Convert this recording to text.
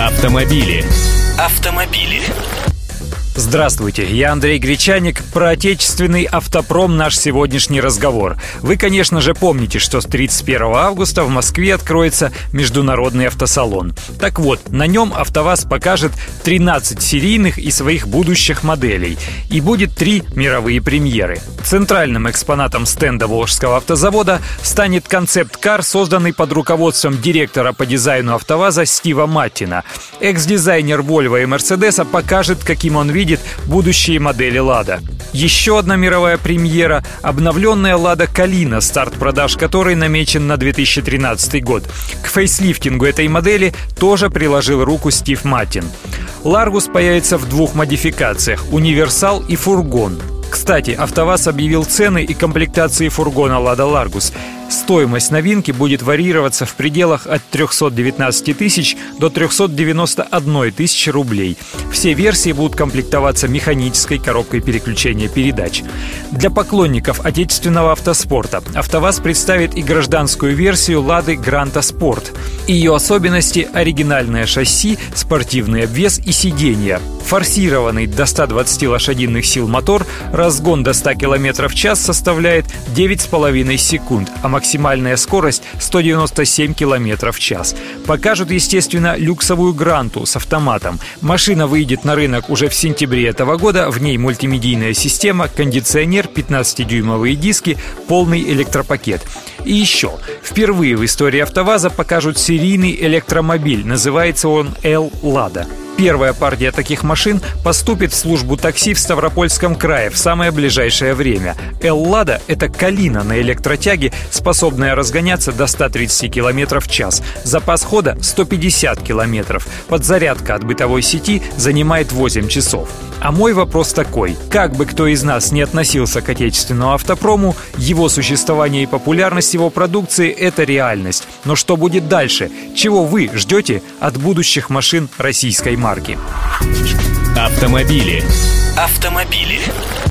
Автомобили. Автомобили. Здравствуйте, я Андрей Гречаник. Про отечественный автопром наш сегодняшний разговор. Вы, конечно же, помните, что с 31 августа в Москве откроется международный автосалон. Так вот, на нем АвтоВАЗ покажет 13 серийных и своих будущих моделей. И будет три мировые премьеры. Центральным экспонатом стенда Волжского автозавода станет концепт-кар, созданный под руководством директора по дизайну АвтоВАЗа Стива Маттина. Экс-дизайнер Volvo и Мерседеса покажет, каким он видит видит будущие модели «Лада». Еще одна мировая премьера – обновленная «Лада Калина», старт продаж которой намечен на 2013 год. К фейслифтингу этой модели тоже приложил руку Стив Маттин. «Ларгус» появится в двух модификациях – «Универсал» и «Фургон». Кстати, АвтоВАЗ объявил цены и комплектации фургона «Лада Ларгус». Стоимость новинки будет варьироваться в пределах от 319 тысяч до 391 тысячи рублей. Все версии будут комплектоваться механической коробкой переключения передач. Для поклонников отечественного автоспорта АвтоВАЗ представит и гражданскую версию «Лады Гранта Спорт». Ее особенности – оригинальное шасси, спортивный обвес и сиденья. Форсированный до 120 лошадиных сил мотор, разгон до 100 км в час составляет 9,5 секунд, а максимальная скорость 197 км в час. Покажут, естественно, люксовую Гранту с автоматом. Машина выйдет на рынок уже в сентябре этого года, в ней мультимедийная система, кондиционер, 15-дюймовые диски, полный электропакет. И еще, впервые в истории АвтоВАЗа покажут серийный электромобиль, называется он «Л Лада». Первая партия таких машин поступит в службу такси в Ставропольском крае в самое ближайшее время. «Эллада» — это «Калина» на электротяге, способная разгоняться до 130 км в час. Запас хода — 150 км. Подзарядка от бытовой сети занимает 8 часов. А мой вопрос такой. Как бы кто из нас не относился к отечественному автопрому, его существование и популярность его продукции – это реальность. Но что будет дальше? Чего вы ждете от будущих машин российской марки? Автомобили. Автомобили.